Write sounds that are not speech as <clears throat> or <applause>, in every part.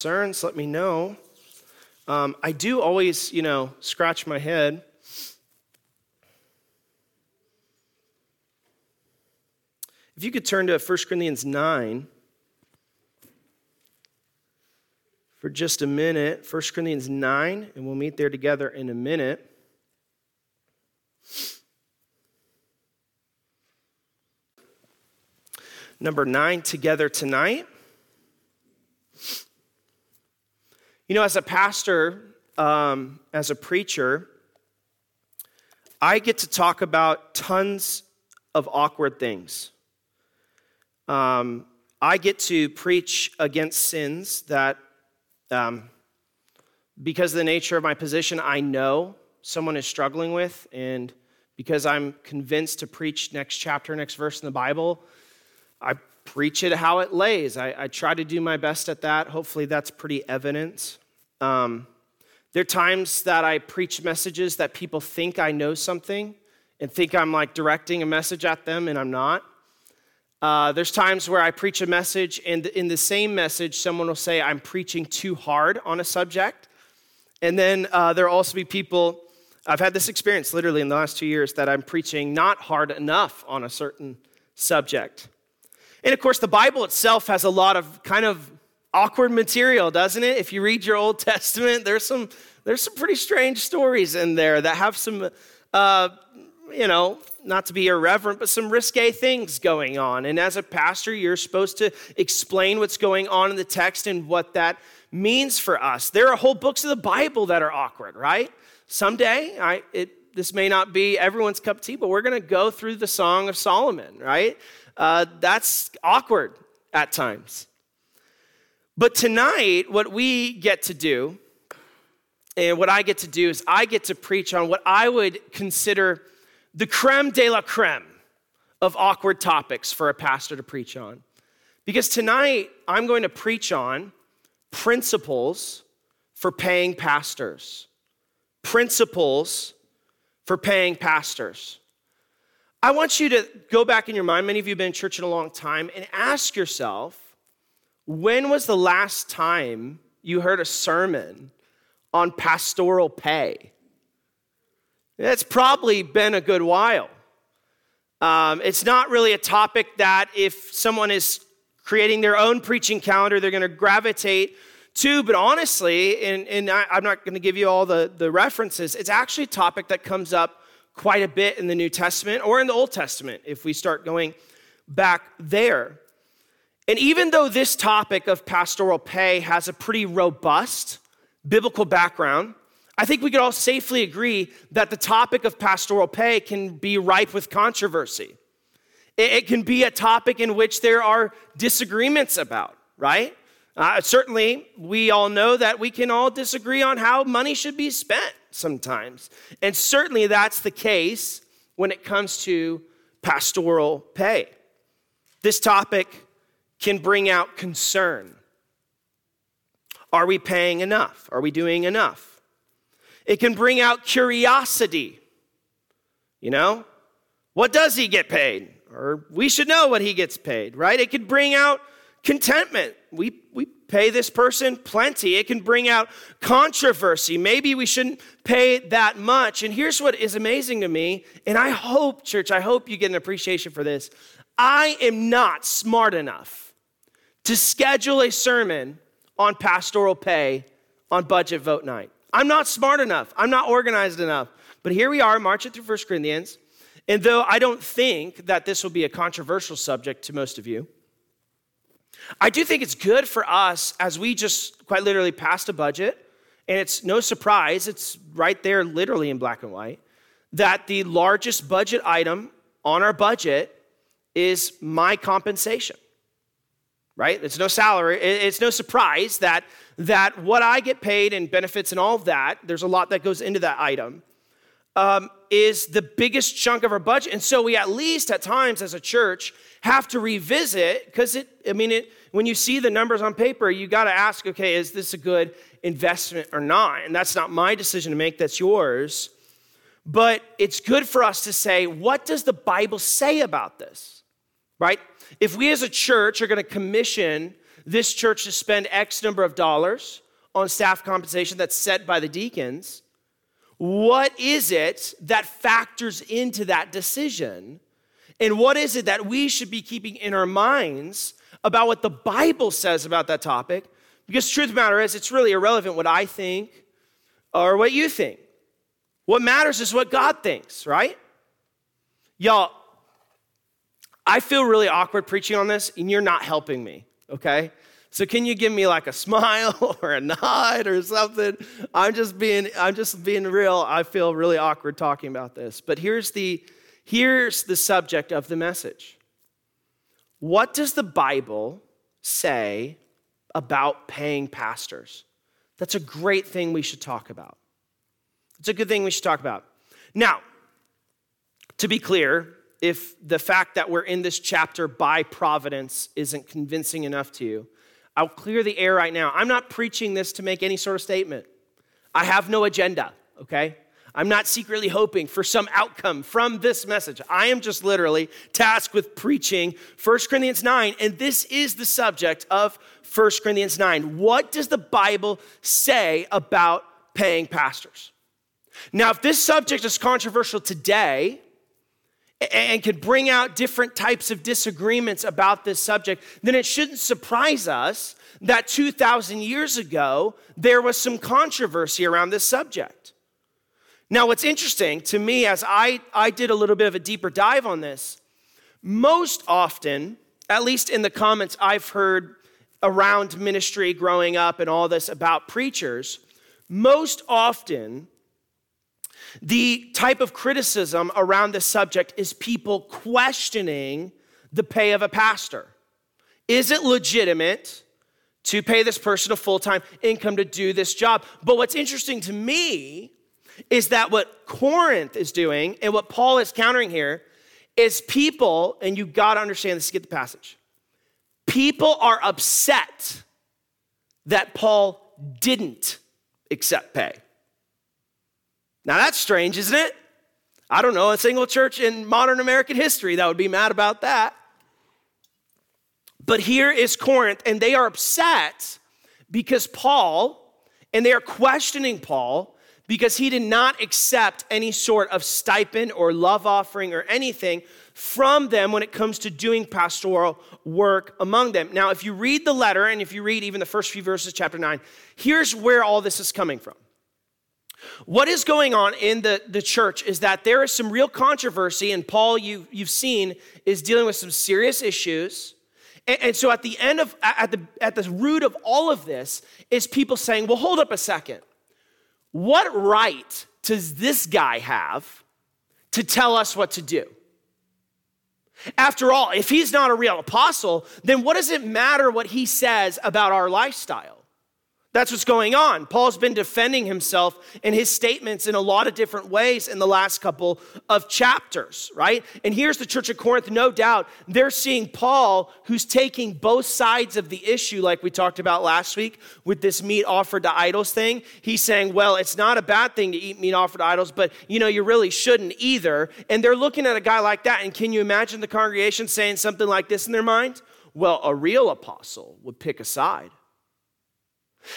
concerns, let me know. Um, I do always, you know, scratch my head. If you could turn to 1 Corinthians 9 for just a minute, 1 Corinthians 9, and we'll meet there together in a minute. Number nine, together tonight. You know, as a pastor, um, as a preacher, I get to talk about tons of awkward things. Um, I get to preach against sins that, um, because of the nature of my position, I know someone is struggling with, and because I'm convinced to preach next chapter, next verse in the Bible, I preach it how it lays. I, I try to do my best at that. Hopefully, that's pretty evident. Um, there are times that I preach messages that people think I know something and think I'm like directing a message at them, and I'm not. Uh, there's times where I preach a message, and in the same message, someone will say, I'm preaching too hard on a subject. And then uh, there will also be people, I've had this experience literally in the last two years, that I'm preaching not hard enough on a certain subject. And of course, the Bible itself has a lot of kind of awkward material, doesn't it? If you read your Old <laughs> Testament, there's some there's some pretty strange stories in there that have some, uh, you know, not to be irreverent, but some risque things going on. And as a pastor, you're supposed to explain what's going on in the text and what that means for us. There are whole books of the Bible that are awkward, right? Someday, I, it, this may not be everyone's cup of tea, but we're going to go through the Song of Solomon, right? Uh, that's awkward at times. But tonight, what we get to do, and what I get to do, is I get to preach on what I would consider the creme de la creme of awkward topics for a pastor to preach on. Because tonight, I'm going to preach on principles for paying pastors. Principles for paying pastors. I want you to go back in your mind, many of you have been in church in a long time, and ask yourself when was the last time you heard a sermon on pastoral pay? It's probably been a good while. Um, it's not really a topic that if someone is creating their own preaching calendar, they're going to gravitate to. But honestly, and, and I, I'm not going to give you all the, the references, it's actually a topic that comes up quite a bit in the New Testament or in the Old Testament if we start going back there. And even though this topic of pastoral pay has a pretty robust biblical background, I think we could all safely agree that the topic of pastoral pay can be ripe with controversy. It can be a topic in which there are disagreements about, right? Uh, certainly, we all know that we can all disagree on how money should be spent sometimes. And certainly that's the case when it comes to pastoral pay. This topic can bring out concern. Are we paying enough? Are we doing enough? It can bring out curiosity. You know, what does he get paid? Or we should know what he gets paid, right? It could bring out contentment. We, we pay this person plenty. It can bring out controversy. Maybe we shouldn't pay that much. And here's what is amazing to me, and I hope, church, I hope you get an appreciation for this. I am not smart enough to schedule a sermon on pastoral pay on budget vote night. I'm not smart enough. I'm not organized enough. But here we are, marching through 1 Corinthians. And though I don't think that this will be a controversial subject to most of you, I do think it's good for us as we just quite literally passed a budget, and it's no surprise, it's right there literally in black and white, that the largest budget item on our budget is my compensation right? It's no salary. It's no surprise that, that what I get paid and benefits and all of that, there's a lot that goes into that item, um, is the biggest chunk of our budget. And so we at least at times as a church have to revisit, because it, I mean, it, when you see the numbers on paper, you got to ask, okay, is this a good investment or not? And that's not my decision to make, that's yours. But it's good for us to say, what does the Bible say about this? Right? if we as a church are going to commission this church to spend X number of dollars on staff compensation that's set by the deacons, what is it that factors into that decision? And what is it that we should be keeping in our minds about what the Bible says about that topic? Because truth of the matter is, it's really irrelevant what I think or what you think. What matters is what God thinks, right? Y'all, I feel really awkward preaching on this, and you're not helping me, okay? So can you give me like a <laughs> smile or a nod or something? I'm just being I'm just being real. I feel really awkward talking about this. But here's the here's the subject of the message. What does the Bible say about paying pastors? That's a great thing we should talk about. It's a good thing we should talk about. Now, to be clear, if the fact that we're in this chapter by providence isn't convincing enough to you, I'll clear the air right now. I'm not preaching this to make any sort of statement. I have no agenda, okay? I'm not secretly hoping for some outcome from this message. I am just literally tasked with preaching 1 Corinthians 9, and this is the subject of 1 Corinthians 9. What does the Bible say about paying pastors? Now, if this subject is controversial today, and can bring out different types of disagreements about this subject, then it shouldn't surprise us that 2,000 years ago there was some controversy around this subject. Now, what's interesting to me as I, I did a little bit of a deeper dive on this, most often, at least in the comments I've heard around ministry growing up and all this about preachers, most often the type of criticism around this subject is people questioning the pay of a pastor. Is it legitimate to pay this person a full time income to do this job? But what's interesting to me is that what Corinth is doing and what Paul is countering here is people, and you got to understand this to get the passage. People are upset that Paul didn't accept pay. Now that's strange, isn't it? I don't know a single church in modern American history that would be mad about that. But here is Corinth, and they are upset because Paul, and they are questioning Paul because he did not accept any sort of stipend or love offering or anything from them when it comes to doing pastoral work among them. Now, if you read the letter and if you read even the first few verses, chapter 9, here's where all this is coming from. What is going on in the, the church is that there is some real controversy, and Paul, you, you've seen, is dealing with some serious issues. And, and so at the end of, at the, at the root of all of this is people saying, well, hold up a second. What right does this guy have to tell us what to do? After all, if he's not a real apostle, then what does it matter what he says about our lifestyle? That's what's going on. Paul's been defending himself and his statements in a lot of different ways in the last couple of chapters, right? And here's the church of Corinth, no doubt. They're seeing Paul, who's taking both sides of the issue, like we talked about last week with this meat offered to idols thing. He's saying, well, it's not a bad thing to eat meat offered to idols, but you know, you really shouldn't either. And they're looking at a guy like that, and can you imagine the congregation saying something like this in their mind? Well, a real apostle would pick a side.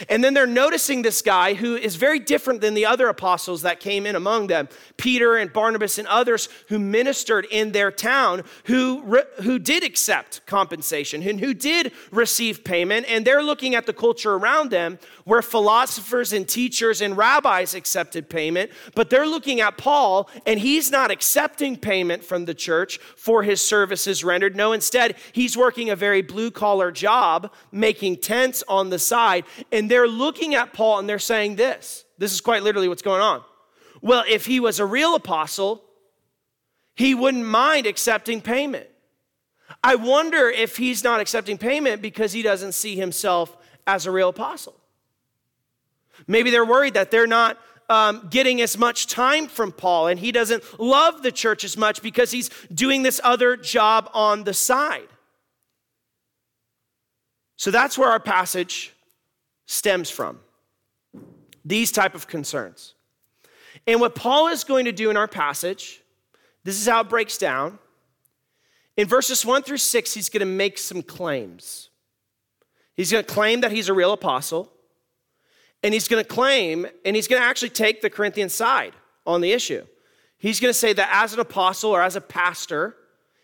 And then they're noticing this guy who is very different than the other apostles that came in among them Peter and Barnabas and others who ministered in their town, who, who did accept compensation and who did receive payment. And they're looking at the culture around them where philosophers and teachers and rabbis accepted payment, but they're looking at Paul and he's not accepting payment from the church for his services rendered. No, instead, he's working a very blue collar job, making tents on the side and they're looking at Paul and they're saying this. This is quite literally what's going on. Well, if he was a real apostle, he wouldn't mind accepting payment. I wonder if he's not accepting payment because he doesn't see himself as a real apostle. Maybe they're worried that they're not um, getting as much time from Paul and he doesn't love the church as much because he's doing this other job on the side. So that's where our passage stems from these type of concerns. And what Paul is going to do in our passage, this is how it breaks down. In verses 1 through 6, he's going to make some claims. He's going to claim that he's a real apostle. And he's going to claim, and he's going to actually take the Corinthian side on the issue. He's going to say that as an apostle or as a pastor,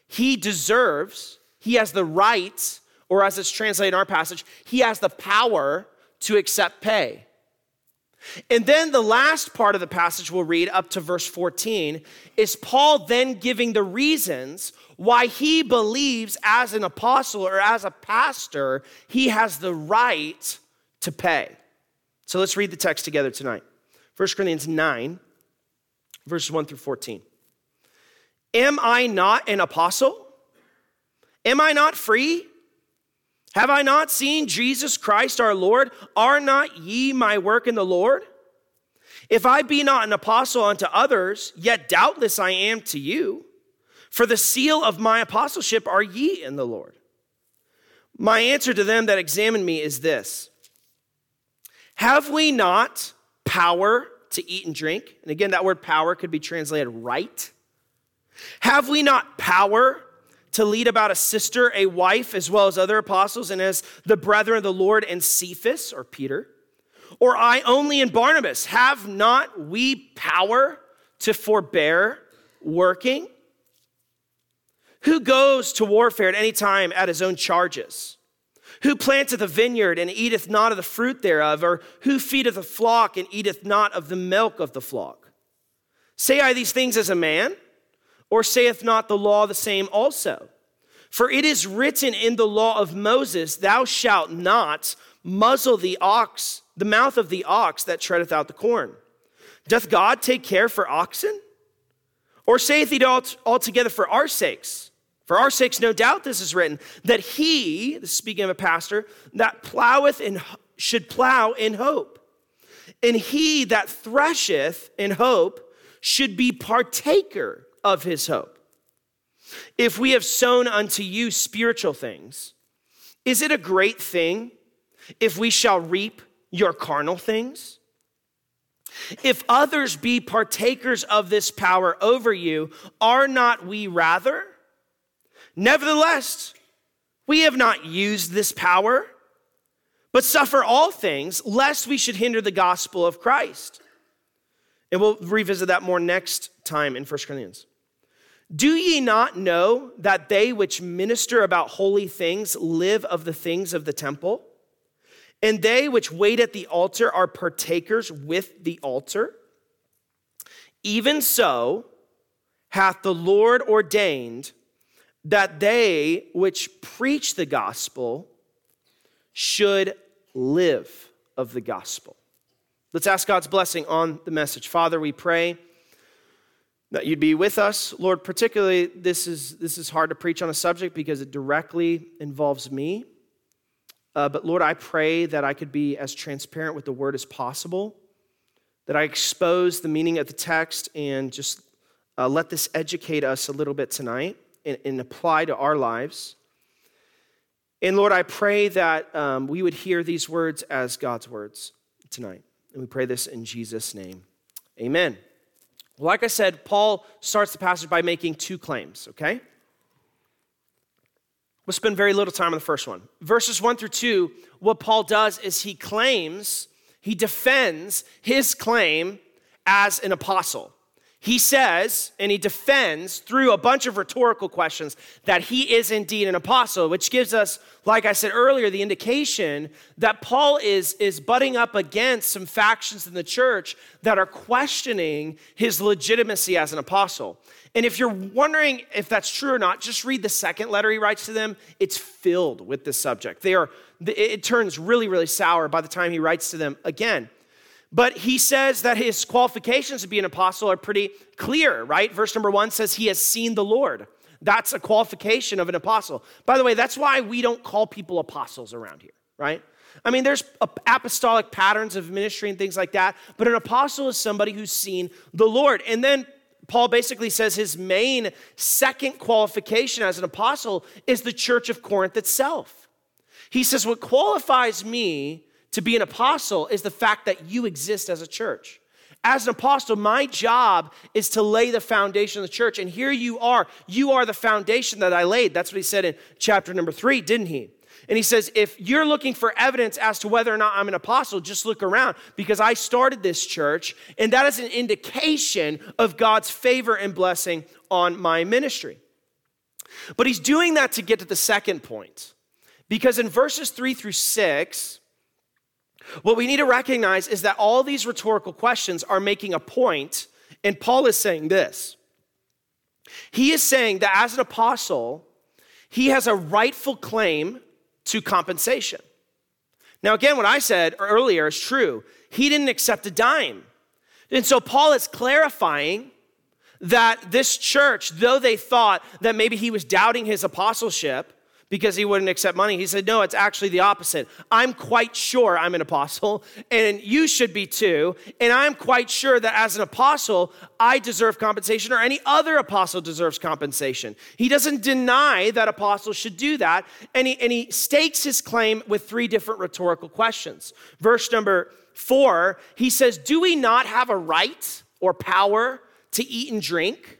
he deserves, he has the right, or as it's translated in our passage, he has the power to accept pay. And then the last part of the passage we'll read up to verse 14 is Paul then giving the reasons why he believes as an apostle or as a pastor, he has the right to pay. So let's read the text together tonight. 1 Corinthians 9, verses 1 through 14. Am I not an apostle? Am I not free? Have I not seen Jesus Christ our Lord? Are not ye my work in the Lord? If I be not an apostle unto others, yet doubtless I am to you. For the seal of my apostleship are ye in the Lord. My answer to them that examine me is this have we not power to eat and drink? And again, that word power could be translated right. Have we not power to lead about a sister, a wife, as well as other apostles, and as the brethren of the Lord and Cephas or Peter? Or I only and Barnabas? Have not we power to forbear working? Who goes to warfare at any time at his own charges? Who planteth a vineyard and eateth not of the fruit thereof? Or who feedeth a flock and eateth not of the milk of the flock? Say I these things as a man? Or saith not the law the same also? For it is written in the law of Moses, Thou shalt not muzzle the ox, the mouth of the ox that treadeth out the corn. Doth God take care for oxen? Or saith he altogether for our sakes? For our sakes, no doubt this is written, that he, speaking of a pastor, that ploweth in, should plow in hope. And he that thresheth in hope should be partaker of his hope. If we have sown unto you spiritual things, is it a great thing if we shall reap your carnal things? If others be partakers of this power over you, are not we rather? Nevertheless, we have not used this power, but suffer all things, lest we should hinder the gospel of Christ. And we'll revisit that more next time in 1 Corinthians. Do ye not know that they which minister about holy things live of the things of the temple? And they which wait at the altar are partakers with the altar? Even so hath the Lord ordained that they which preach the gospel should live of the gospel. Let's ask God's blessing on the message. Father, we pray that you'd be with us. Lord, particularly this is, this is hard to preach on a subject because it directly involves me. Uh, but Lord, I pray that I could be as transparent with the word as possible, that I expose the meaning of the text and just uh, let this educate us a little bit tonight and, and apply to our lives. And Lord, I pray that um, we would hear these words as God's words tonight. And we pray this in Jesus' name. Amen. Like I said, Paul starts the passage by making two claims, okay? We'll spend very little time on the first one. Verses one through two, what Paul does is he claims, he defends his claim as an apostle. He says, and he defends through a bunch of rhetorical questions, that he is indeed an apostle, which gives us, like I said earlier, the indication that Paul is, is butting up against some factions in the church that are questioning his legitimacy as an apostle. And if you're wondering if that's true or not, just read the second letter he writes to them. It's filled with this subject. They are, it turns really, really sour by the time he writes to them again. But he says that his qualifications to be an apostle are pretty clear, right? Verse number one says he has seen the Lord. That's a qualification of an apostle. By the way, that's why we don't call people apostles around here, right? I mean, there's apostolic patterns of ministry and things like that, but an apostle is somebody who's seen the Lord. And then Paul basically says his main second qualification as an apostle is the church of Corinth itself. He says, What qualifies me to be an apostle is the fact that you exist as a church. As an apostle, my job is to lay the foundation of the church. And here you are. You are the foundation that I laid. That's what he said in chapter number three, didn't he? And he says, if you're looking for evidence as to whether or not I'm an apostle, just look around because I started this church, and that is an indication of God's favor and blessing on my ministry. But he's doing that to get to the second point. Because in verses three through six, what we need to recognize is that all these rhetorical questions are making a point, and Paul is saying this. He is saying that as an apostle, he has a rightful claim to compensation. Now, again, what I said earlier is true. He didn't accept a dime. And so Paul is clarifying that this church, though they thought that maybe he was doubting his apostleship, because he wouldn't accept money. He said, No, it's actually the opposite. I'm quite sure I'm an apostle, and you should be too. And I'm quite sure that as an apostle, I deserve compensation, or any other apostle deserves compensation. He doesn't deny that apostles should do that, and he, and he stakes his claim with three different rhetorical questions. Verse number four, he says, Do we not have a right or power to eat and drink?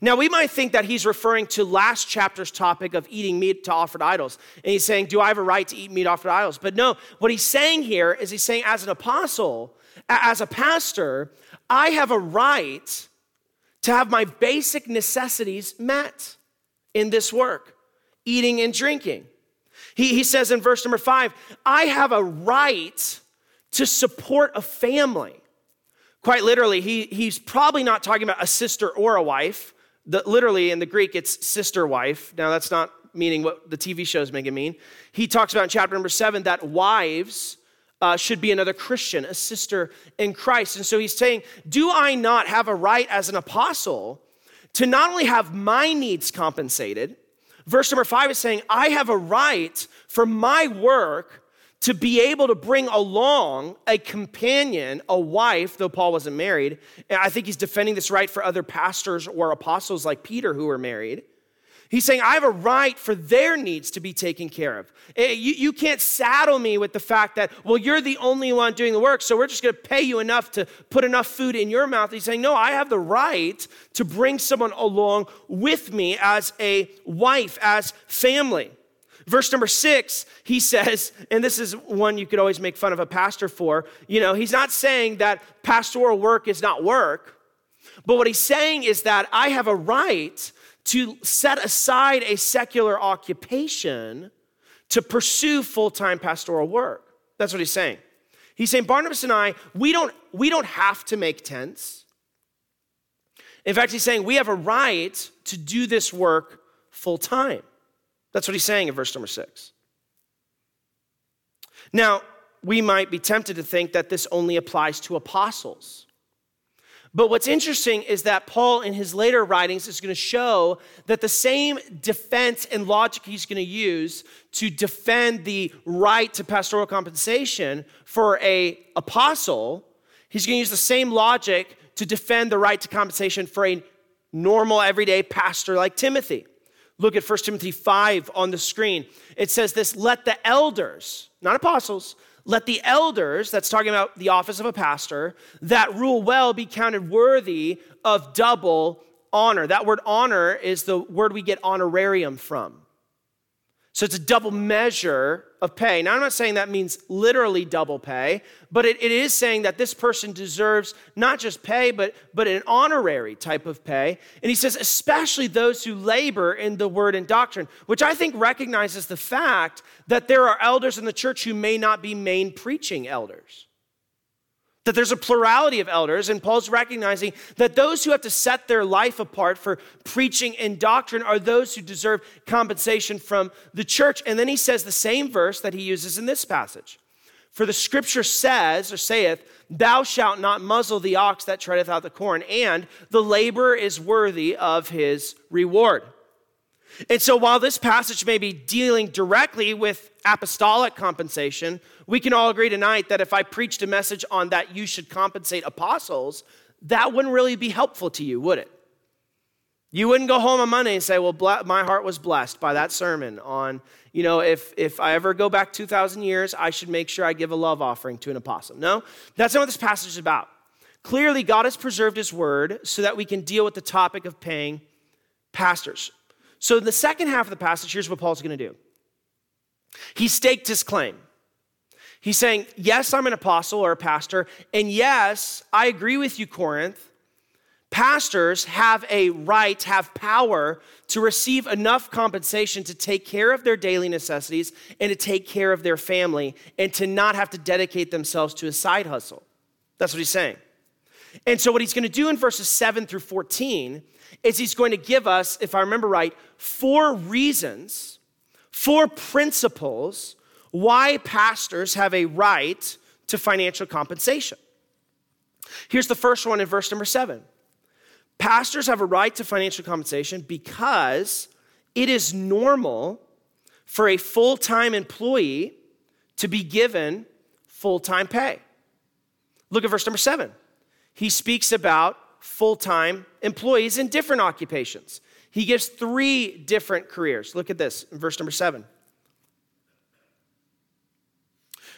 Now, we might think that he's referring to last chapter's topic of eating meat to offered idols. And he's saying, Do I have a right to eat meat offered idols? But no, what he's saying here is he's saying, as an apostle, as a pastor, I have a right to have my basic necessities met in this work eating and drinking. He, he says in verse number five, I have a right to support a family. Quite literally, he, he's probably not talking about a sister or a wife. The, literally in the Greek, it's sister wife. Now, that's not meaning what the TV shows make it mean. He talks about in chapter number seven that wives uh, should be another Christian, a sister in Christ. And so he's saying, Do I not have a right as an apostle to not only have my needs compensated? Verse number five is saying, I have a right for my work to be able to bring along a companion, a wife, though Paul wasn't married. And I think he's defending this right for other pastors or apostles like Peter who are married. He's saying, I have a right for their needs to be taken care of. Eh, you, you can't saddle me with the fact that, well, you're the only one doing the work, so we're just going to pay you enough to put enough food in your mouth. He's saying, no, I have the right to bring someone along with me as a wife, as family. Verse number six, he says, and this is one you could always make fun of a pastor for, you know, he's not saying that pastoral work is not work, but what he's saying is that I have a right to set aside a secular occupation to pursue full time pastoral work. That's what he's saying. He's saying, Barnabas and I, we don't, we don't have to make tents. In fact, he's saying we have a right to do this work full time. That's what he's saying in verse number six. Now, we might be tempted to think that this only applies to apostles. But what's interesting is that Paul, in his later writings, is going to show that the same defense and logic he's going to use to defend the right to pastoral compensation for a apostle, he's going to use the same logic to defend the right to compensation for a normal, everyday pastor like Timothy. Look at 1 Timothy 5 on the screen. It says this let the elders, not apostles, let the elders, that's talking about the office of a pastor, that rule well be counted worthy of double honor. That word honor is the word we get honorarium from. So it's a double measure of pay. Now, I'm not saying that means literally double pay, but it, it is saying that this person deserves not just pay, but, but an honorary type of pay. And he says, especially those who labor in the word and doctrine, which I think recognizes the fact that there are elders in the church who may not be main preaching elders that there's a plurality of elders, and Paul's recognizing that those who have to set their life apart for preaching and doctrine are those who deserve compensation from the church. And then he says the same verse that he uses in this passage. For the scripture says, or saith, Thou shalt not muzzle the ox that treadeth out the corn, and the laborer is worthy of his reward. And so, while this passage may be dealing directly with apostolic compensation, we can all agree tonight that if I preached a message on that you should compensate apostles, that wouldn't really be helpful to you, would it? You wouldn't go home on Monday and say, Well, my heart was blessed by that sermon on, you know, if, if I ever go back 2,000 years, I should make sure I give a love offering to an apostle. No, that's not what this passage is about. Clearly, God has preserved his word so that we can deal with the topic of paying pastors. So, in the second half of the passage, here's what Paul's going to do He staked his claim. He's saying, Yes, I'm an apostle or a pastor, and yes, I agree with you, Corinth. Pastors have a right, have power to receive enough compensation to take care of their daily necessities and to take care of their family and to not have to dedicate themselves to a side hustle. That's what he's saying. And so, what he's going to do in verses 7 through 14 is he's going to give us, if I remember right, four reasons, four principles why pastors have a right to financial compensation. Here's the first one in verse number 7 Pastors have a right to financial compensation because it is normal for a full time employee to be given full time pay. Look at verse number seven. He speaks about full time employees in different occupations. He gives three different careers. Look at this in verse number seven.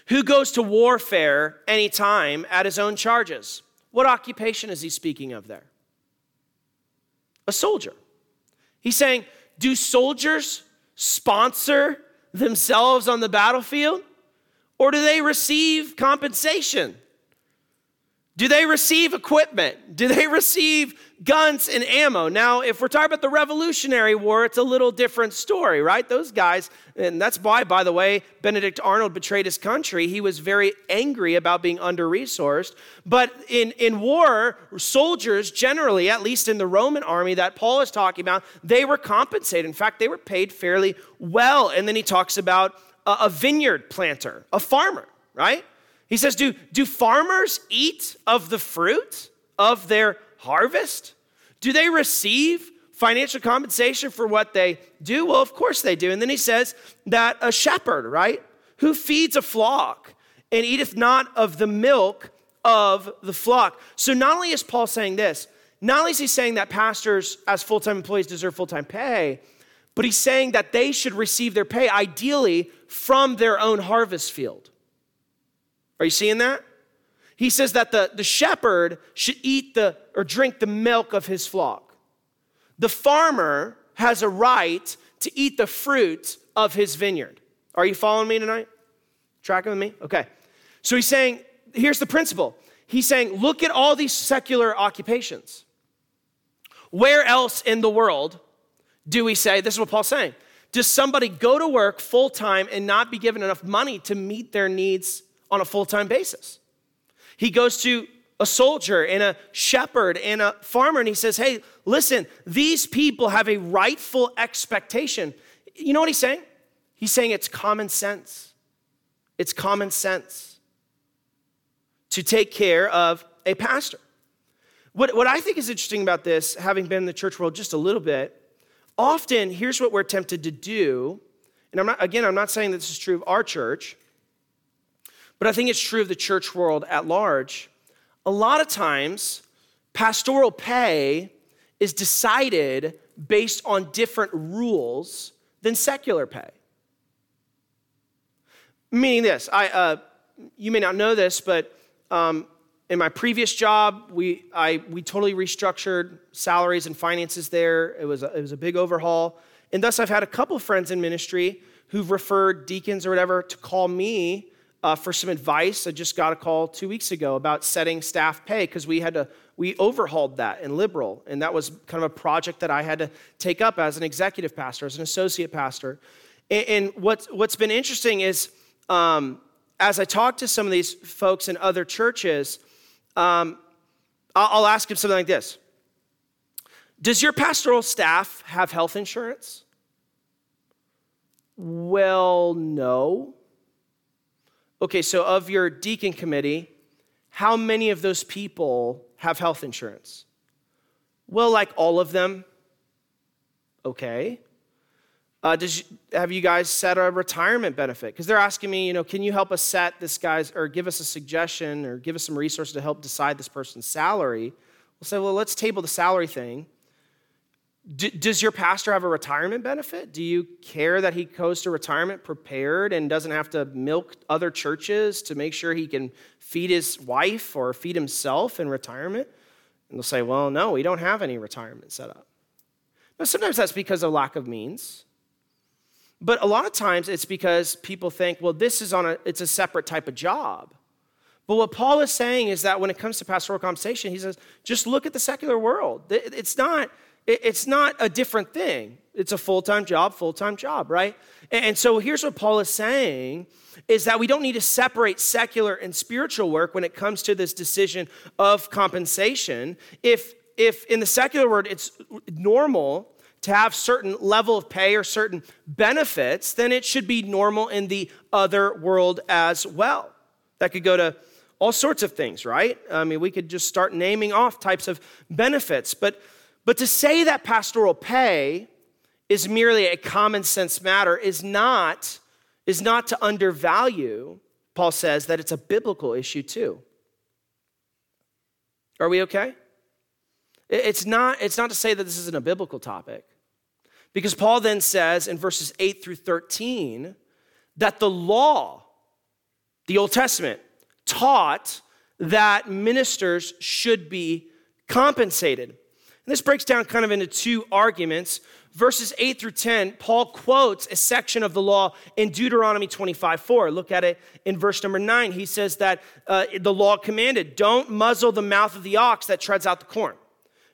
Who goes to warfare anytime at his own charges? What occupation is he speaking of there? a soldier. He's saying, do soldiers sponsor themselves on the battlefield or do they receive compensation? Do they receive equipment? Do they receive guns and ammo? Now, if we're talking about the Revolutionary War, it's a little different story, right? Those guys, and that's why, by the way, Benedict Arnold betrayed his country. He was very angry about being under resourced. But in, in war, soldiers generally, at least in the Roman army that Paul is talking about, they were compensated. In fact, they were paid fairly well. And then he talks about a, a vineyard planter, a farmer, right? He says, do, do farmers eat of the fruit of their harvest? Do they receive financial compensation for what they do? Well, of course they do. And then he says that a shepherd, right, who feeds a flock and eateth not of the milk of the flock. So not only is Paul saying this, not only is he saying that pastors as full time employees deserve full time pay, but he's saying that they should receive their pay ideally from their own harvest field. Are you seeing that? He says that the, the shepherd should eat the or drink the milk of his flock. The farmer has a right to eat the fruit of his vineyard. Are you following me tonight? Tracking with me? Okay. So he's saying, here's the principle. He's saying, look at all these secular occupations. Where else in the world do we say, this is what Paul's saying, does somebody go to work full time and not be given enough money to meet their needs on a full time basis. He goes to a soldier and a shepherd and a farmer and he says, Hey, listen, these people have a rightful expectation. You know what he's saying? He's saying it's common sense. It's common sense to take care of a pastor. What, what I think is interesting about this, having been in the church world just a little bit, often here's what we're tempted to do. And I'm not, again, I'm not saying that this is true of our church, but I think it's true of the church world at large. A lot of times, pastoral pay is decided based on different rules than secular pay. Meaning this, I, uh, you may not know this, but um, in my previous job, we, I, we totally restructured salaries and finances there. It was, a, it was a big overhaul. And thus, I've had a couple friends in ministry who've referred deacons or whatever to call me uh, for some advice. I just got a call two weeks ago about setting staff pay because we had to we overhauled that in liberal, and that was kind of a project that I had to take up as an executive pastor, as an associate pastor. And, and what's what's been interesting is um, as I talk to some of these folks in other churches, um, I'll, I'll ask them something like this: Does your pastoral staff have health insurance? Well, no. Okay, so of your deacon committee, how many of those people have health insurance? Well, like all of them. Okay. Uh, does, have you guys set a retirement benefit? Because they're asking me, you know, can you help us set this guy's, or give us a suggestion, or give us some resources to help decide this person's salary? We'll say, well, let's table the salary thing D- does your pastor have a retirement benefit? Do you care that he goes to retirement prepared and doesn't have to milk other churches to make sure he can feed his wife or feed himself in retirement? And they'll say, well, no, we don't have any retirement set up. Now, sometimes that's because of lack of means. But a lot of times it's because people think, well, this is on a, it's a separate type of job. But what Paul is saying is that when it comes to pastoral compensation, he says, just look at the secular world. It's not, it's not a different thing. It's a full-time job, full-time job, right? And so here's what Paul is saying is that we don't need to separate secular and spiritual work when it comes to this decision of compensation. If if in the secular world it's normal to have certain level of pay or certain benefits, then it should be normal in the other world as well. That could go to all sorts of things, right? I mean, we could just start naming off types of benefits. But, but to say that pastoral pay is merely a common sense matter is not, is not to undervalue, Paul says, that it's a biblical issue too. Are we okay? It's not, it's not to say that this isn't a biblical topic. Because Paul then says in verses 8 through 13 that the law, the Old Testament, taught that ministers should be compensated. And this breaks down kind of into two arguments. Verses 8 through 10, Paul quotes a section of the law in Deuteronomy 25 4. Look at it in verse number 9. He says that uh, the law commanded, don't muzzle the mouth of the ox that treads out the corn.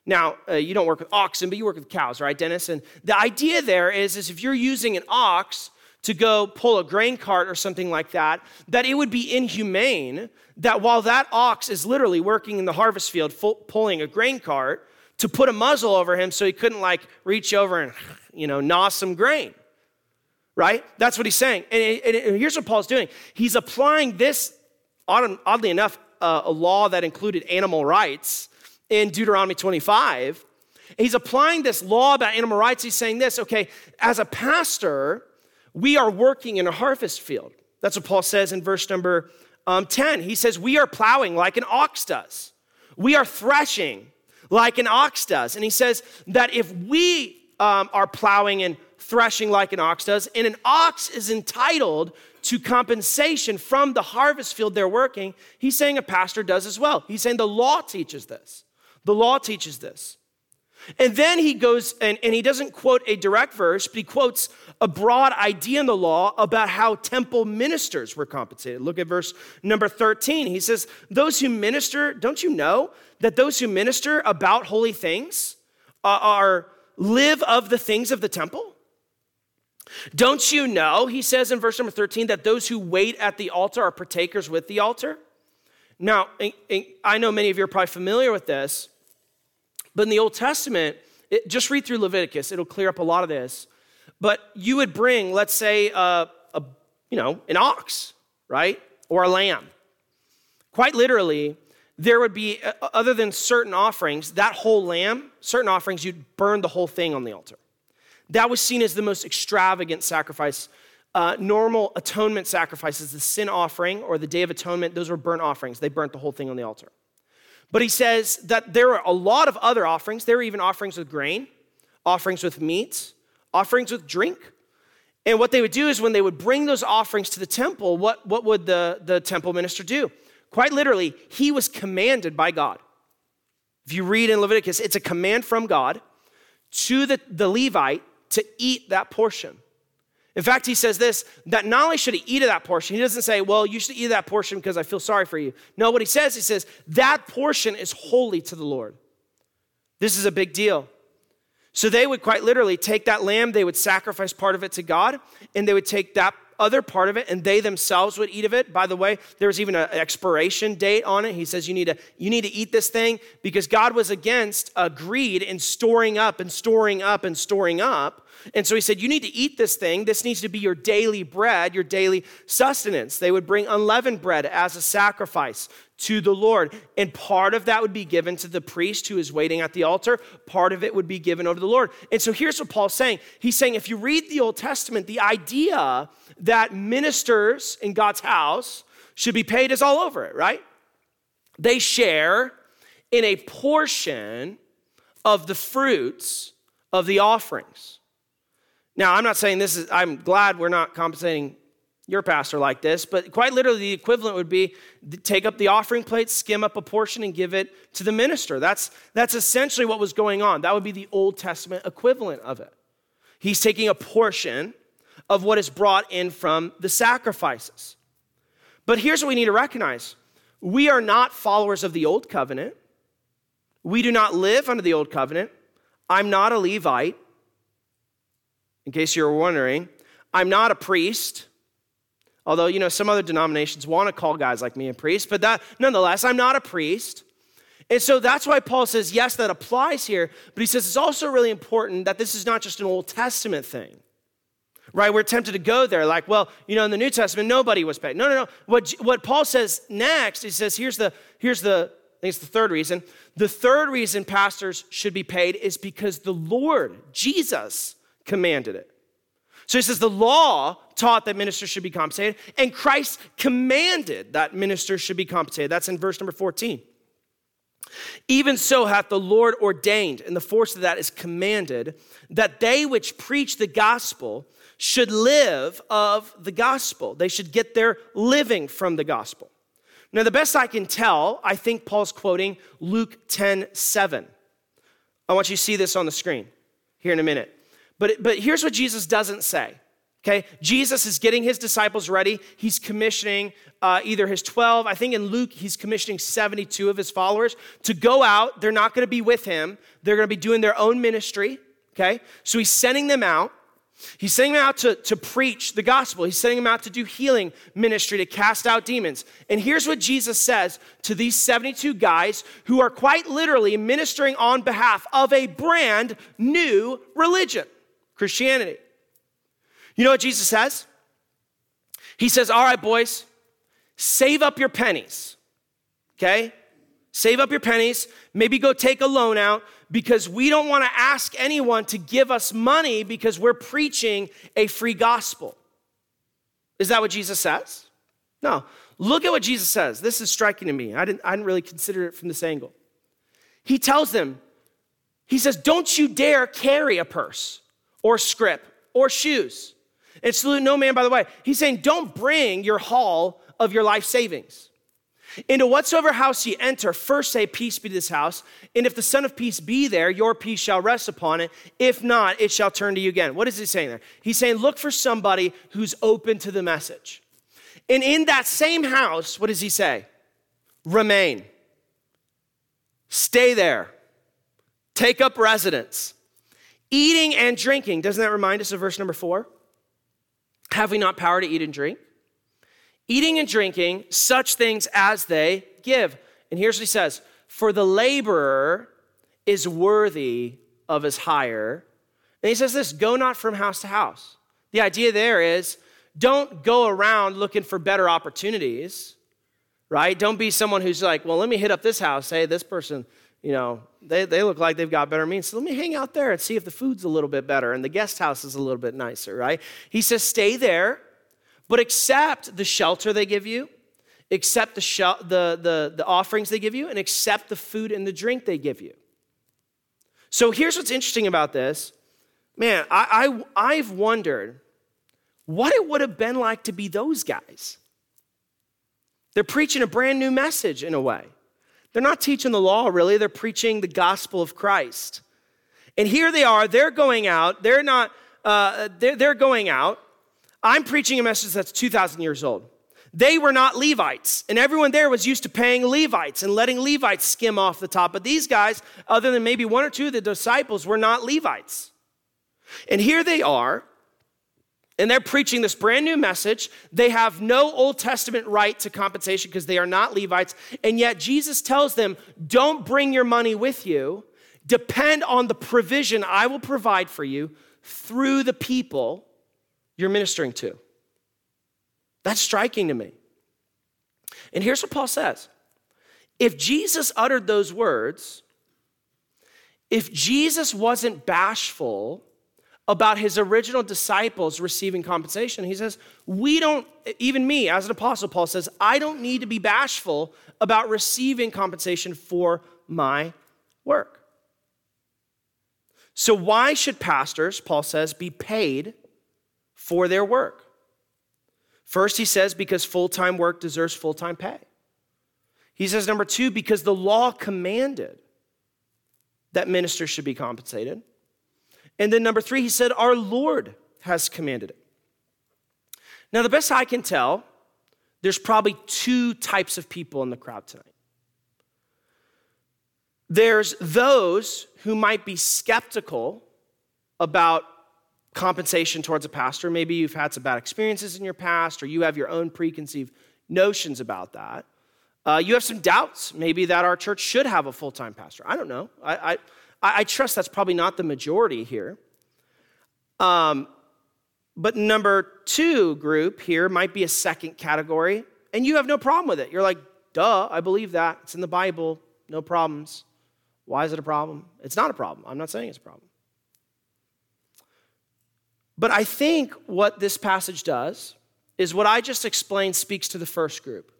Now, uh, you don't work with oxen, but you work with cows, right, Dennis? And the idea there is, is if you're using an ox to go pull a grain cart or something like that, that it would be inhumane that while that ox is literally working in the harvest field pulling a grain cart, to put a muzzle over him so he couldn't like reach over and, you know, gnaw some grain. Right? That's what he's saying. And, and here's what Paul's doing he's applying this, oddly enough, uh, a law that included animal rights in Deuteronomy 25. He's applying this law about animal rights. He's saying this okay, as a pastor, we are working in a harvest field. That's what Paul says in verse number um, 10. He says, We are plowing like an ox does, we are threshing like an ox does. And he says that if we um, are plowing and threshing like an ox does, and an ox is entitled to compensation from the harvest field they're working, he's saying a pastor does as well. He's saying the law teaches this. The law teaches this. And then he goes and, and he doesn't quote a direct verse, but he quotes a broad idea in the law about how temple ministers were compensated. Look at verse number 13. He says, Those who minister, don't you know that those who minister about holy things are, are live of the things of the temple? Don't you know, he says in verse number 13, that those who wait at the altar are partakers with the altar? Now, I know many of you are probably familiar with this, but in the Old Testament, it, just read through Leviticus, it'll clear up a lot of this. But you would bring, let's say, a, a you know, an ox, right? Or a lamb. Quite literally, there would be, uh, other than certain offerings, that whole lamb, certain offerings, you'd burn the whole thing on the altar. That was seen as the most extravagant sacrifice. Uh, normal atonement sacrifices, the sin offering or the Day of Atonement, those were burnt offerings. They burnt the whole thing on the altar. But he says that there are a lot of other offerings. There are even offerings with grain, offerings with meat, offerings with drink. And what they would do is when they would bring those offerings to the temple, what, what would the, the temple minister do? Quite literally, he was commanded by God. If you read in Leviticus, it's a command from God to the, the Levite to eat that portion. In fact, he says this that not only should he eat of that portion, he doesn't say, well, you should eat of that portion because I feel sorry for you. No, what he says, he says, that portion is holy to the Lord. This is a big deal. So they would quite literally take that lamb, they would sacrifice part of it to God, and they would take that other part of it, and they themselves would eat of it. By the way, there's even an expiration date on it. He says you need to you need to eat this thing because God was against uh, greed in storing up and storing up and storing up. And so he said, You need to eat this thing. This needs to be your daily bread, your daily sustenance. They would bring unleavened bread as a sacrifice to the Lord. And part of that would be given to the priest who is waiting at the altar, part of it would be given over to the Lord. And so here's what Paul's saying He's saying, if you read the Old Testament, the idea that ministers in God's house should be paid is all over it, right? They share in a portion of the fruits of the offerings. Now, I'm not saying this is, I'm glad we're not compensating your pastor like this, but quite literally, the equivalent would be take up the offering plate, skim up a portion, and give it to the minister. That's, that's essentially what was going on. That would be the Old Testament equivalent of it. He's taking a portion of what is brought in from the sacrifices. But here's what we need to recognize we are not followers of the old covenant. We do not live under the old covenant. I'm not a Levite, in case you're wondering. I'm not a priest. Although, you know, some other denominations want to call guys like me a priest, but that nonetheless, I'm not a priest. And so that's why Paul says, yes, that applies here, but he says it's also really important that this is not just an Old Testament thing. Right? We're tempted to go there, like, well, you know, in the New Testament, nobody was paid. No, no, no. What, what Paul says next, he says, here's the, here's the, I think it's the third reason. The third reason pastors should be paid is because the Lord, Jesus, commanded it. So he says the law taught that ministers should be compensated, and Christ commanded that ministers should be compensated. That's in verse number 14. Even so hath the Lord ordained, and the force of that is commanded, that they which preach the gospel should live of the gospel. They should get their living from the gospel. Now, the best I can tell, I think Paul's quoting Luke 10 7. I want you to see this on the screen here in a minute. But, but here's what Jesus doesn't say. Okay, Jesus is getting his disciples ready. He's commissioning uh, either his 12, I think in Luke, he's commissioning 72 of his followers to go out. They're not going to be with him, they're going to be doing their own ministry. Okay, so he's sending them out. He's sending them out to, to preach the gospel. He's sending them out to do healing ministry, to cast out demons. And here's what Jesus says to these 72 guys who are quite literally ministering on behalf of a brand new religion, Christianity. You know what Jesus says? He says, All right, boys, save up your pennies, okay? Save up your pennies. Maybe go take a loan out because we don't want to ask anyone to give us money because we're preaching a free gospel. Is that what Jesus says? No. Look at what Jesus says. This is striking to me. I didn't, I didn't really consider it from this angle. He tells them, He says, Don't you dare carry a purse or scrip or shoes. And salute no man, by the way. He's saying, Don't bring your haul of your life savings. Into whatsoever house ye enter, first say, Peace be to this house. And if the Son of Peace be there, your peace shall rest upon it. If not, it shall turn to you again. What is he saying there? He's saying, Look for somebody who's open to the message. And in that same house, what does he say? Remain. Stay there. Take up residence. Eating and drinking. Doesn't that remind us of verse number four? Have we not power to eat and drink? Eating and drinking such things as they give. And here's what he says For the laborer is worthy of his hire. And he says this go not from house to house. The idea there is don't go around looking for better opportunities, right? Don't be someone who's like, well, let me hit up this house. Hey, this person, you know, they, they look like they've got better means. So let me hang out there and see if the food's a little bit better and the guest house is a little bit nicer, right? He says, stay there but accept the shelter they give you, accept the, the, the, the offerings they give you, and accept the food and the drink they give you. So here's what's interesting about this. Man, I, I, I've wondered what it would have been like to be those guys. They're preaching a brand new message in a way. They're not teaching the law, really, they're preaching the gospel of Christ. And here they are, they're going out, they're not, uh, they're, they're going out, I'm preaching a message that's 2,000 years old. They were not Levites, and everyone there was used to paying Levites and letting Levites skim off the top. But these guys, other than maybe one or two of the disciples, were not Levites. And here they are, and they're preaching this brand new message. They have no Old Testament right to compensation because they are not Levites. And yet Jesus tells them, don't bring your money with you. Depend on the provision I will provide for you through the people you're ministering to. That's striking to me. And here's what Paul says if Jesus uttered those words, if Jesus wasn't bashful about his original disciples receiving compensation, he says, We don't, even me as an apostle, Paul says, I don't need to be bashful about receiving compensation for my work. So, why should pastors, Paul says, be paid for their work. First, he says, because full time work deserves full time pay. He says, number two, because the law commanded that ministers should be compensated. And then number three, he said, our Lord has commanded it. Now, the best I can tell, there's probably two types of people in the crowd tonight. There's those who might be skeptical about compensation towards a pastor. Maybe you've had some bad experiences in your past, or you have your own preconceived notions about that. Uh, you have some doubts, maybe that our church should have a full time pastor. I don't know. I, I, I, trust that's probably not the majority here. Um, but number two group here might be a second category, and you have no problem with it. You're like, duh, I believe that. It's in the Bible, no problems. Why is it a problem? It's not a problem. I'm not saying it's a problem. But I think what this passage does is what I just explained speaks to the first group.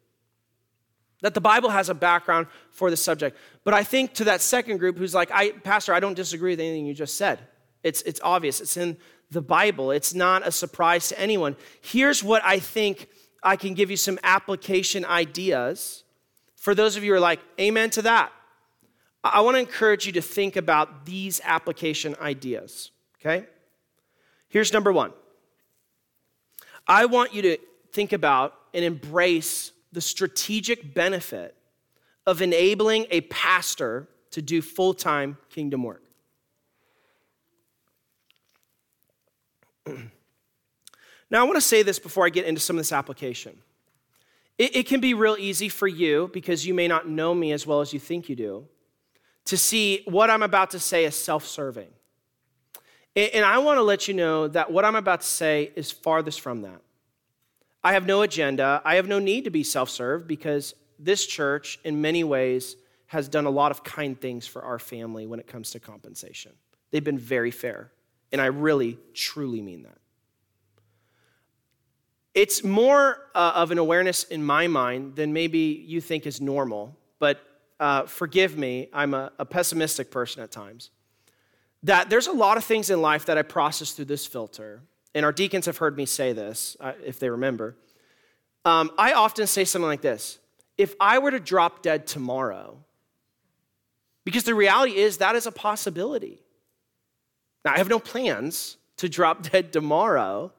That the Bible has a background for the subject. But I think to that second group who's like, I, Pastor, I don't disagree with anything you just said. It's, it's obvious, it's in the Bible, it's not a surprise to anyone. Here's what I think I can give you some application ideas for those of you who are like, Amen to that. I want to encourage you to think about these application ideas, okay? Here's number one I want you to think about and embrace the strategic benefit of enabling a pastor to do full time kingdom work. <clears throat> now, I want to say this before I get into some of this application. It, it, can be real easy for you, because you may not know me as well as you think you do, to see what I'm about to say as self serving. And, I want to let you know that what I'm about to say is farthest from that. I have no agenda. I have no need to be self served because this church, in many ways, has done a lot of kind things for our family when it comes to compensation. They've been very fair. And I really, truly mean that. It's more uh, of an awareness in my mind than maybe you think is normal, but uh, forgive me, I'm a, a pessimistic person at times. That there's a lot of things in life that I process through this filter and our deacons have heard me say this, uh, if they remember. Um, I often say something like this If I were to drop dead tomorrow, because the reality is that is a possibility. Now, I have no plans to drop <laughs> dead tomorrow,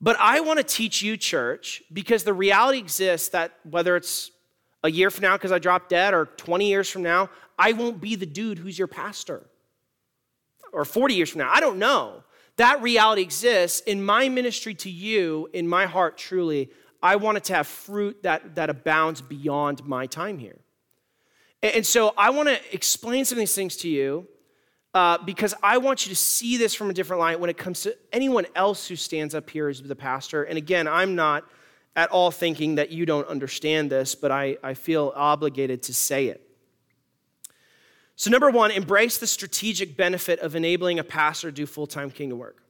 but I want to teach you, church, because the reality exists that whether it's a year from now because I dropped dead or 20 years from now, I won't be the dude who's your pastor. Or 40 years from now, I don't know. That reality exists in my ministry to you, in my heart, truly. I want it to have fruit that, that abounds beyond my time here. And, and so I want to explain some of these things to you uh, because I want you to see this from a different light when it comes to anyone else who stands up here as the pastor. And again, I'm not at all thinking that you don't understand this, but I, I feel obligated to say it. So, number one, embrace the strategic benefit of enabling a pastor to do full time kingdom work.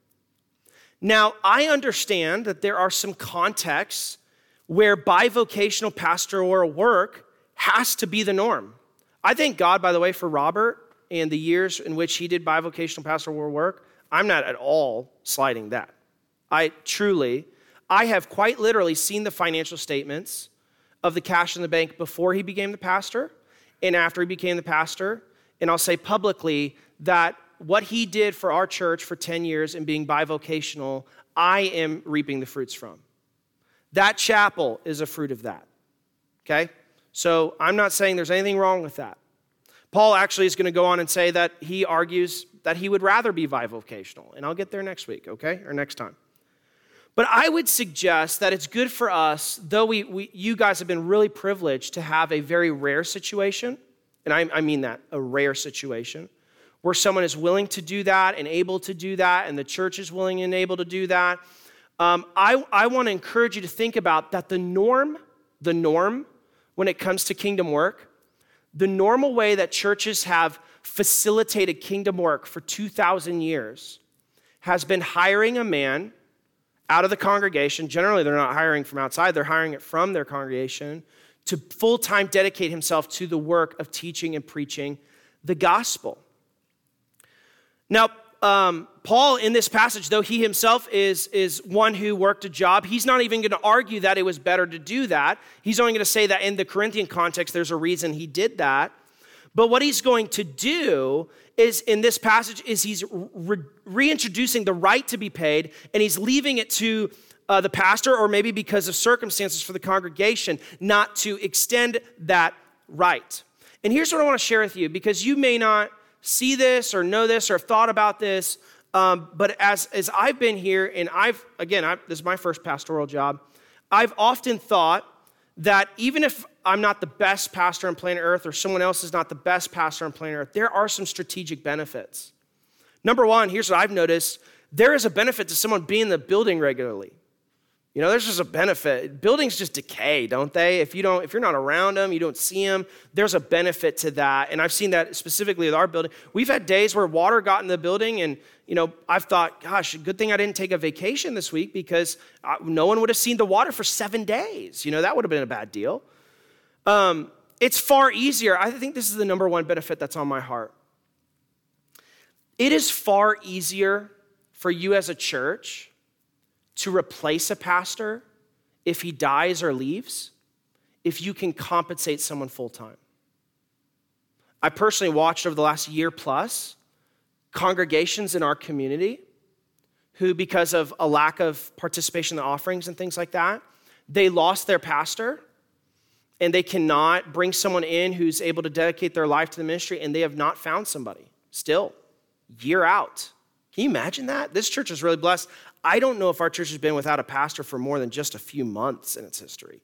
Now, I understand that there are some contexts where bivocational pastoral work has to be the norm. I thank God, by the way, for Robert and the years in which he did bivocational pastoral work. I'm not at all sliding that. I truly, I have quite literally seen the financial statements of the cash in the bank before he became the pastor and after he became the pastor and I'll say publicly that what he did for our church for 10 years and being bivocational, I am reaping the fruits from. That chapel is a fruit of that. Okay? So I'm not saying there's anything wrong with that. Paul actually is going to go on and say that he argues that he would rather be bivocational. And I'll get there next week, okay? Or next time. But I would suggest that it's good for us, though we, we, you guys have been really privileged to have a very rare situation and I, I mean that, a rare situation, where someone is willing to do that and able to do that, and the church is willing and able to do that. Um, I, I want to encourage you to think about that the norm, the norm when it comes to kingdom work, the normal way that churches have facilitated kingdom work for 2,000 years has been hiring a man out of the congregation. Generally, they're not hiring from outside, they're hiring it from their congregation to full time dedicate himself to the work of teaching and preaching the gospel. Now, um, Paul, in this passage, though he himself is, is one who worked a job, he's not even going to argue that it was better to do that. He's only going to say that in the Corinthian context, there's a reason he did that. But what he's going to do is in this passage is he's re- reintroducing the right to be paid and he's leaving it to uh, the pastor or maybe because of circumstances for the congregation not to extend that right. And here's what I want to share with you because you may not see this or know this or have thought about this, um, but as, as I've been here, and I've, again, I've, this is my first pastoral job, I've often thought that even if I'm not the best pastor on planet Earth or someone else is not the best pastor on planet Earth, there are some strategic benefits. Number one, here's what I've noticed there is a benefit to someone being in the building regularly. You know, there's just a benefit. Buildings just decay, don't they? If you don't, if you're not around them, you don't see them. There's a benefit to that, and I've seen that specifically with our building. We've had days where water got in the building, and you know, I've thought, gosh, good thing I didn't take a vacation this week because I, no one would have seen the water for seven days. You know, that would have been a bad deal. Um, it's far easier. I think this is the number one benefit that's on my heart. It is far easier for you as a church to replace a pastor if he dies or leaves if you can compensate someone full time. I personally watched over the last year plus congregations in our community who, because of a lack of participation in the offerings and things like that, they lost their pastor and they cannot bring someone in who's able to dedicate their life to the ministry and they have not found somebody still, year out. Can you imagine that? This church is really blessed. I don't know if our church has been without a pastor for more than just a few months in its history.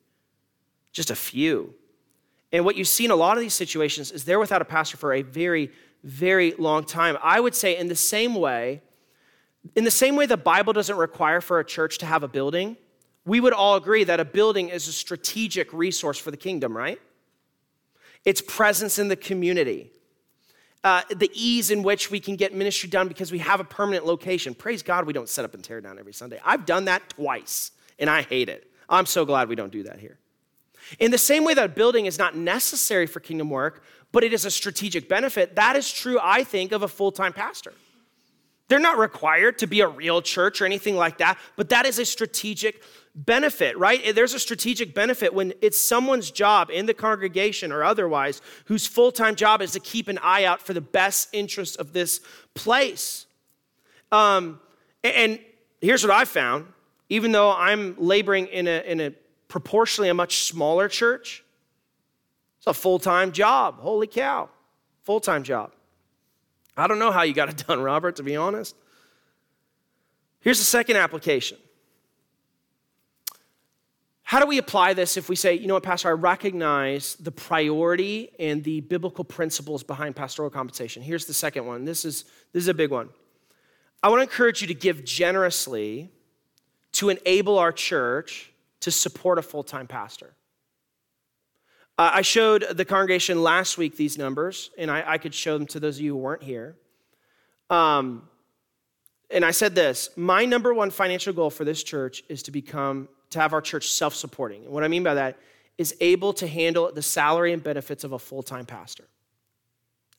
Just a few. And what you see in a lot of these situations is they're without a pastor for a very, very long time. I would say, in the same way, in the same way the Bible doesn't require for a church to have a building, we would all agree that a building is a strategic resource for the kingdom, right? Its presence in the community, uh, the ease in which we can get ministry done because we have a permanent location. Praise God, we don't set up and tear down every Sunday. I've done that twice, and I hate it. I'm so glad we don't do that here. In the same way that building is not necessary for kingdom work, but it is a strategic benefit, that is true, I think, of a full time pastor. They're not required to be a real church or anything like that, but that is a strategic benefit, right? There's a strategic benefit when it's someone's job in the congregation or otherwise whose full time job is to keep an eye out for the best interest of this place. Um, and here's what I found even though I'm laboring in a, in a proportionally a much smaller church, it's a full time job. Holy cow, full time job. I don't know how you got it done, Robert, to be honest. Here's the second application how do we apply this if we say, you know what, Pastor, I recognize the priority and the biblical principles behind pastoral compensation? Here's the second one. This is, this is a big one. I want to encourage you to give generously to enable our church to support a full time pastor. Uh, I showed the congregation last week these numbers, and I, I, could show them to those of you who weren't here. Um, and I said this My number one financial goal for this church is to become to have our church self supporting. And what I mean by that is able to handle the salary and benefits of a full time pastor.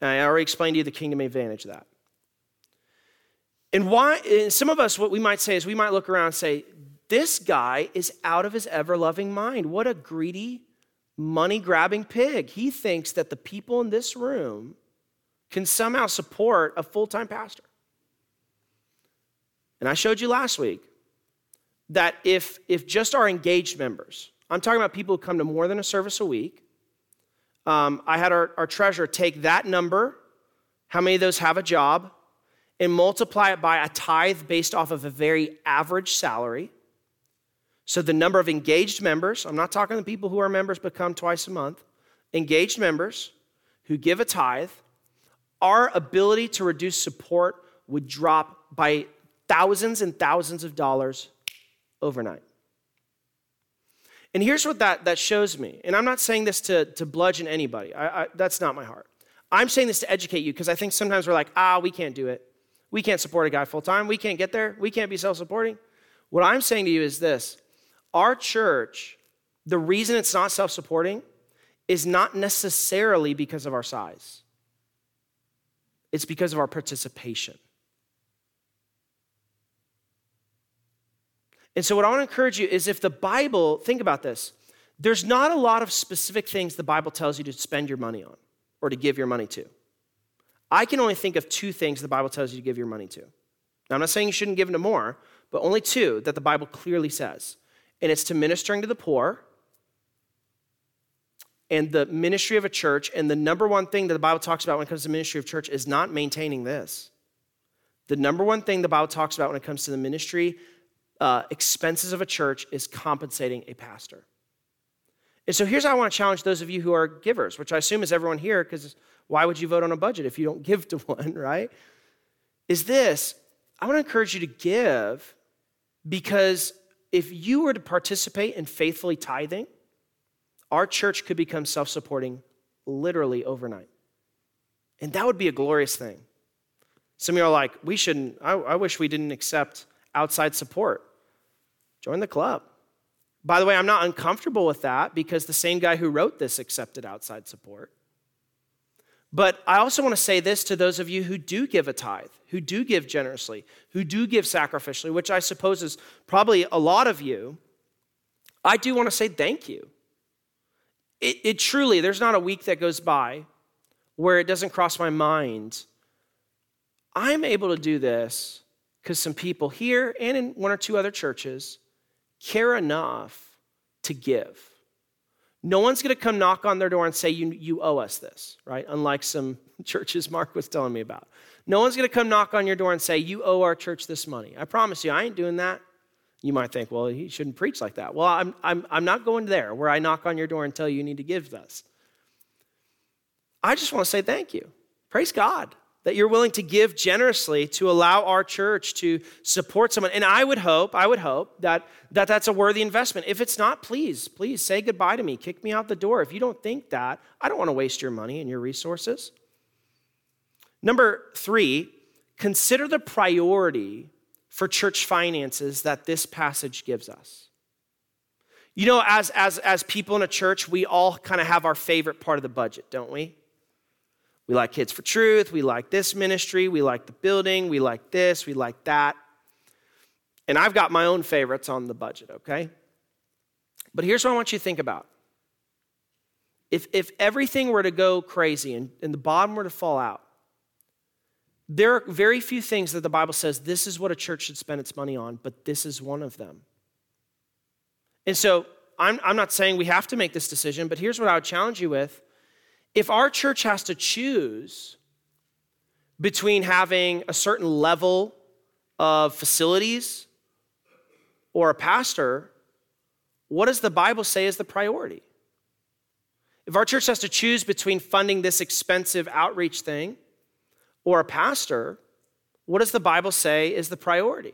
And I already explained to you the kingdom advantage of that. And why, and some of us, what we might say is we might look around and say, this guy is out of his ever loving mind. What a greedy, money grabbing pig. He thinks that the people in this room can somehow support a full time pastor. And I showed you last week that if, if just our engaged members, I'm talking about people who come to more than a service a week, um, I had our, our treasurer take that number, how many of those have a job, and multiply it by a tithe based off of a very average salary. So the number of engaged members, I'm not talking the people who are members but come twice a month, engaged members who give a tithe, our ability to reduce support would drop by thousands and thousands of dollars overnight. And here's what that, that shows me. And I'm not saying this to, to bludgeon anybody, I, I, that's not my heart. I'm saying this to educate you because I think sometimes we're like, ah, we can't do it. We can't support a guy full time. We can't get there. We can't be self supporting. What I'm saying to you is this our church, the reason it's not self supporting is not necessarily because of our size, it's because of our participation. And so, what I want to encourage you is if the Bible, think about this, there's not a lot of specific things the Bible tells you to spend your money on or to give your money to. I can only think of two things the Bible tells you to give your money to. Now, I'm not saying you shouldn't give into more, but only two that the Bible clearly says. And it's to ministering to the poor and the ministry of a church. And the number one thing that the Bible talks about when it comes to the ministry of church is not maintaining this. The number one thing the Bible talks about when it comes to the ministry uh, expenses of a church is compensating a pastor. And so here's how I want to challenge those of you who are givers, which I assume is everyone here, because why would you vote on a budget if you don't <laughs> give to one, right? Is this I want to encourage you to give because if you were to participate in faithfully tithing, our church could become self supporting literally overnight. And that would be a glorious thing. Some of you are like, we shouldn't, I, I wish we didn't accept outside support. Join the club. By the way, I'm not uncomfortable with that because the same guy who wrote this accepted outside support. But I also want to say this to those of you who do give a tithe, who do give generously, who do give sacrificially, which I suppose is probably a lot of you. I do want to say thank you. It, it truly, there's not a week that goes by where it doesn't cross my mind. I'm able to do this because some people here and in one or two other churches care enough to give. No one's going to come knock on their door and say, you, you owe us this, right? Unlike some <laughs> churches Mark was telling me about. No one's going to come knock on your door and say, You owe our church this money. I promise you, I ain't doing that. You might think, Well, he shouldn't preach like that. Well, I'm, I'm, I'm not going there where I knock on your door and tell you you need to give this. I just want to say thank you. Praise God that you're willing to give generously to allow our church to support someone. And I would hope, I would hope that, that that's a worthy investment. If it's not, please, please say goodbye to me. Kick me out the door. If you don't think that, I don't want to waste your money and your resources. Number three, consider the priority for church finances that this passage gives us. You know, as, as, as people in a church, we all kind of have our favorite part of the budget, don't we? We like Kids for Truth. We like this ministry. We like the building. We like this. We like that. And I've got my own favorites on the budget, okay? But here's what I want you to think about. If, if everything were to go crazy and, and the bottom were to fall out, there are very few things that the Bible says this is what a church should spend its money on, but this is one of them. And so I'm, I'm not saying we have to make this decision, but here's what I would challenge you with if our church has to choose between having a certain level of facilities or a pastor, what does the Bible say is the priority? If our church has to choose between funding this expensive outreach thing or a pastor, what does the Bible say is the priority?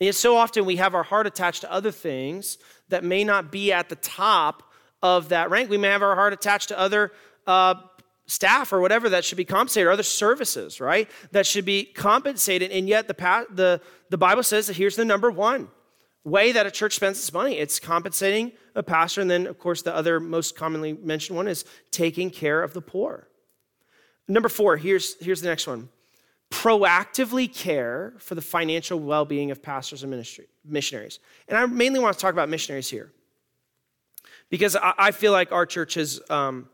And yet, so often we have our heart attached to other things that may not be at the top of that rank. We may have our heart attached to other uh, staff or whatever that should be compensated, or other services, right? That should be compensated. And yet the, the, the Bible says that here's the number one way that a church spends its money it's compensating a pastor. And then, of course, the other most commonly mentioned one is taking care of the poor. Number four, here's, here's the next one proactively care for the financial well being of pastors and ministry, missionaries. And I mainly want to talk about missionaries here because I, I feel like our church has. Um,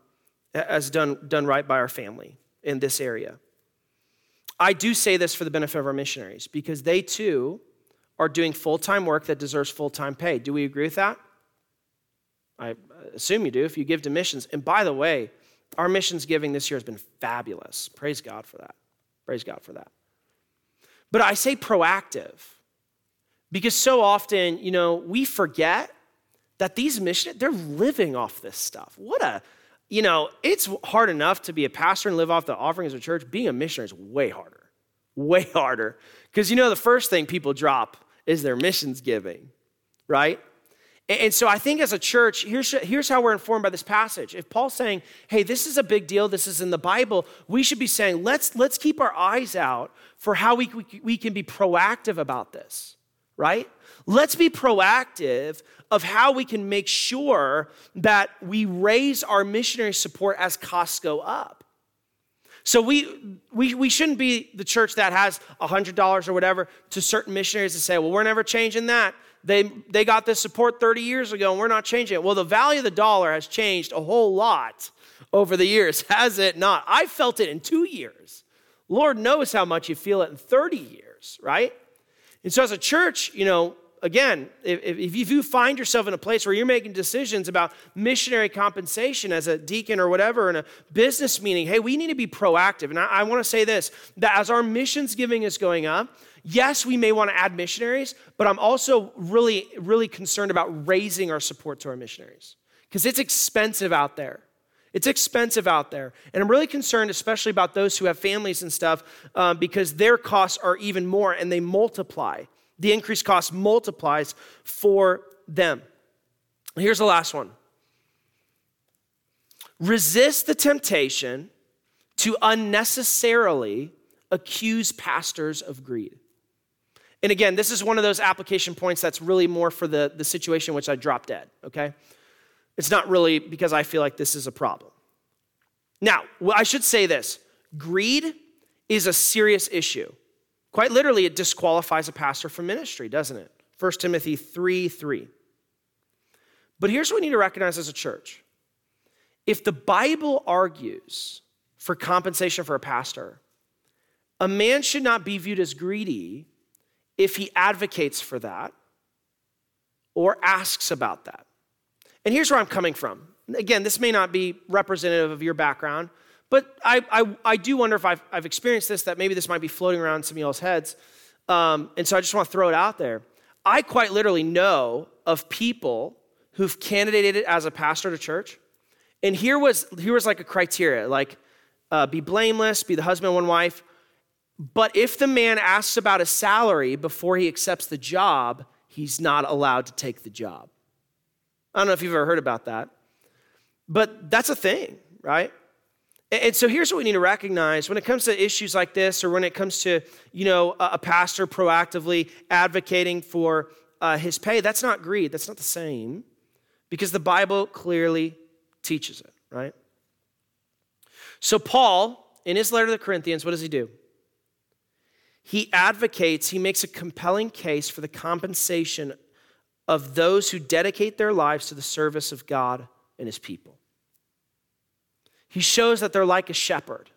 has done, done right by our family in this area. I do say this for the benefit of our missionaries because they too are doing full time work that deserves full time pay. Do we agree with that? I assume you do if you give to missions. And by the way, our missions giving this year has been fabulous. Praise God for that. Praise God for that. But I say proactive because so often, you know, we forget that these missionaries, they're living off this stuff. What a you know, it's hard enough to be a pastor and live off the offerings of church. Being a missionary is way harder, way <laughs> harder. Because you know, the first thing people drop is their missions giving, right? And so I think as a church, here's, here's how we're informed by this passage. If Paul's saying, hey, this is a big deal, this is in the Bible, we should be saying, let's, let's keep our eyes out for how we, we, we can be proactive about this, right? Let's be proactive of how we can make sure that we raise our missionary support as costs go up. So we, we, we shouldn't be the church that has $100 or whatever to certain missionaries to say, well, we're never changing that. They, they got this support 30 years ago and we're not changing it. Well, the value of the dollar has changed a whole lot over the years, <laughs> has it not? I felt it in two years. Lord knows how much you feel it in 30 years, right? And so, as a church, you know, again, if, if you find yourself in a place where you're making decisions about missionary compensation as a deacon or whatever in a business meeting, hey, we need to be proactive. And I, I want to say this that as our missions giving is going up, yes, we may want to add missionaries, but I'm also really, really concerned about raising our support to our missionaries because it's expensive out there. It's expensive out there. And I'm really concerned, especially about those who have families and stuff, um, because their costs are even more and they multiply. The increased cost multiplies for them. Here's the last one resist the temptation to unnecessarily accuse pastors of greed. And again, this is one of those application points that's really more for the, the situation which I dropped dead, okay? It's not really because I feel like this is a problem. Now, I should say this greed is a serious issue. Quite literally, it disqualifies a pastor from ministry, doesn't it? 1 Timothy 3 3. But here's what we need to recognize as a church if the Bible argues for compensation for a pastor, a man should not be viewed as greedy if he advocates for that or asks about that. And here's where I'm coming from. Again, this may not be representative of your background, but I, I, I do wonder if I've, I've experienced this, that maybe this might be floating around some of y'all's heads. Um, and so I just want to throw it out there. I quite literally know of people who've candidated as a pastor to church. And here was, here was like a criteria like uh, be blameless, be the husband of one wife. But if the man asks about a salary before he accepts the job, he's not allowed to take the job. I don't know if you've ever heard about that, but that's a thing, right? And so here's what we need to recognize when it comes to issues like this, or when it comes to, you know, a pastor proactively advocating for uh, his pay, that's not greed. That's not the same because the Bible clearly teaches it, right? So, Paul, in his letter to the Corinthians, what does he do? He advocates, he makes a compelling case for the compensation of those who dedicate their lives to the service of God and his people. He shows that they're like a shepherd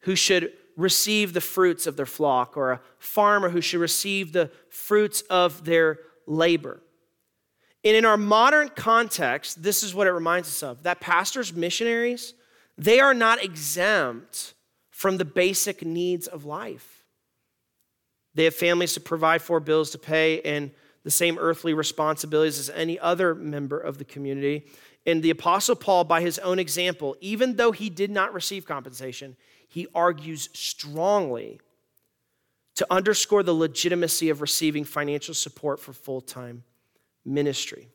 who should receive the fruits of their flock, or a farmer who should receive the fruits of their labor. And in our modern context, this is what it reminds us of that pastors, missionaries, they are not exempt from the basic needs of life. They have families to provide for, bills to pay, and the same earthly responsibilities as any other member of the community. And the Apostle Paul, by his own example, even though he did not receive compensation, he argues strongly to underscore the legitimacy of receiving financial support for full time ministry.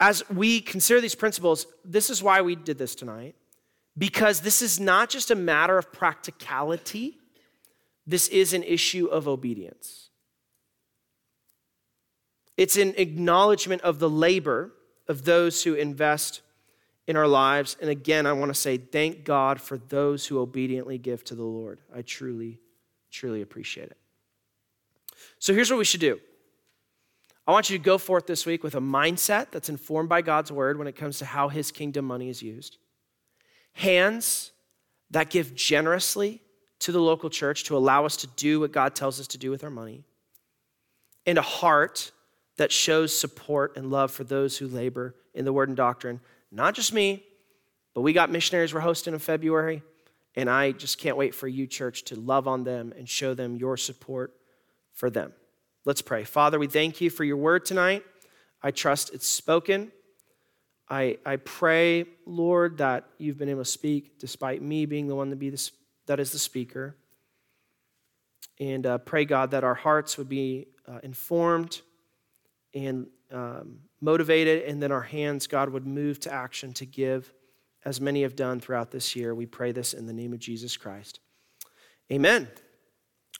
As we consider these principles, this is why we did this tonight, because this is not just a matter of practicality, this is an issue of obedience. It's an acknowledgement of the labor of those who invest in our lives. And again, I want to say thank God for those who obediently give to the Lord. I truly, truly appreciate it. So here's what we should do I want you to go forth this week with a mindset that's informed by God's word when it comes to how his kingdom money is used, hands that give generously to the local church to allow us to do what God tells us to do with our money, and a heart that shows support and love for those who labor in the word and doctrine. Not just me, but we got missionaries we're hosting in February, and I just can't wait for you, church, to love on them and show them your support for them. Let's pray. Father, we thank you for your word tonight. I trust it's spoken. I, I pray, Lord, that you've been able to speak despite me being the one to be the, that is the speaker. And uh, pray, God, that our hearts would be uh, informed and um, motivated, and then our hands, God, would move to action to give, as many have done throughout this year. We pray this in the name of Jesus Christ. Amen.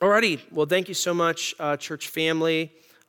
Alrighty, well, thank you so much, uh, church family.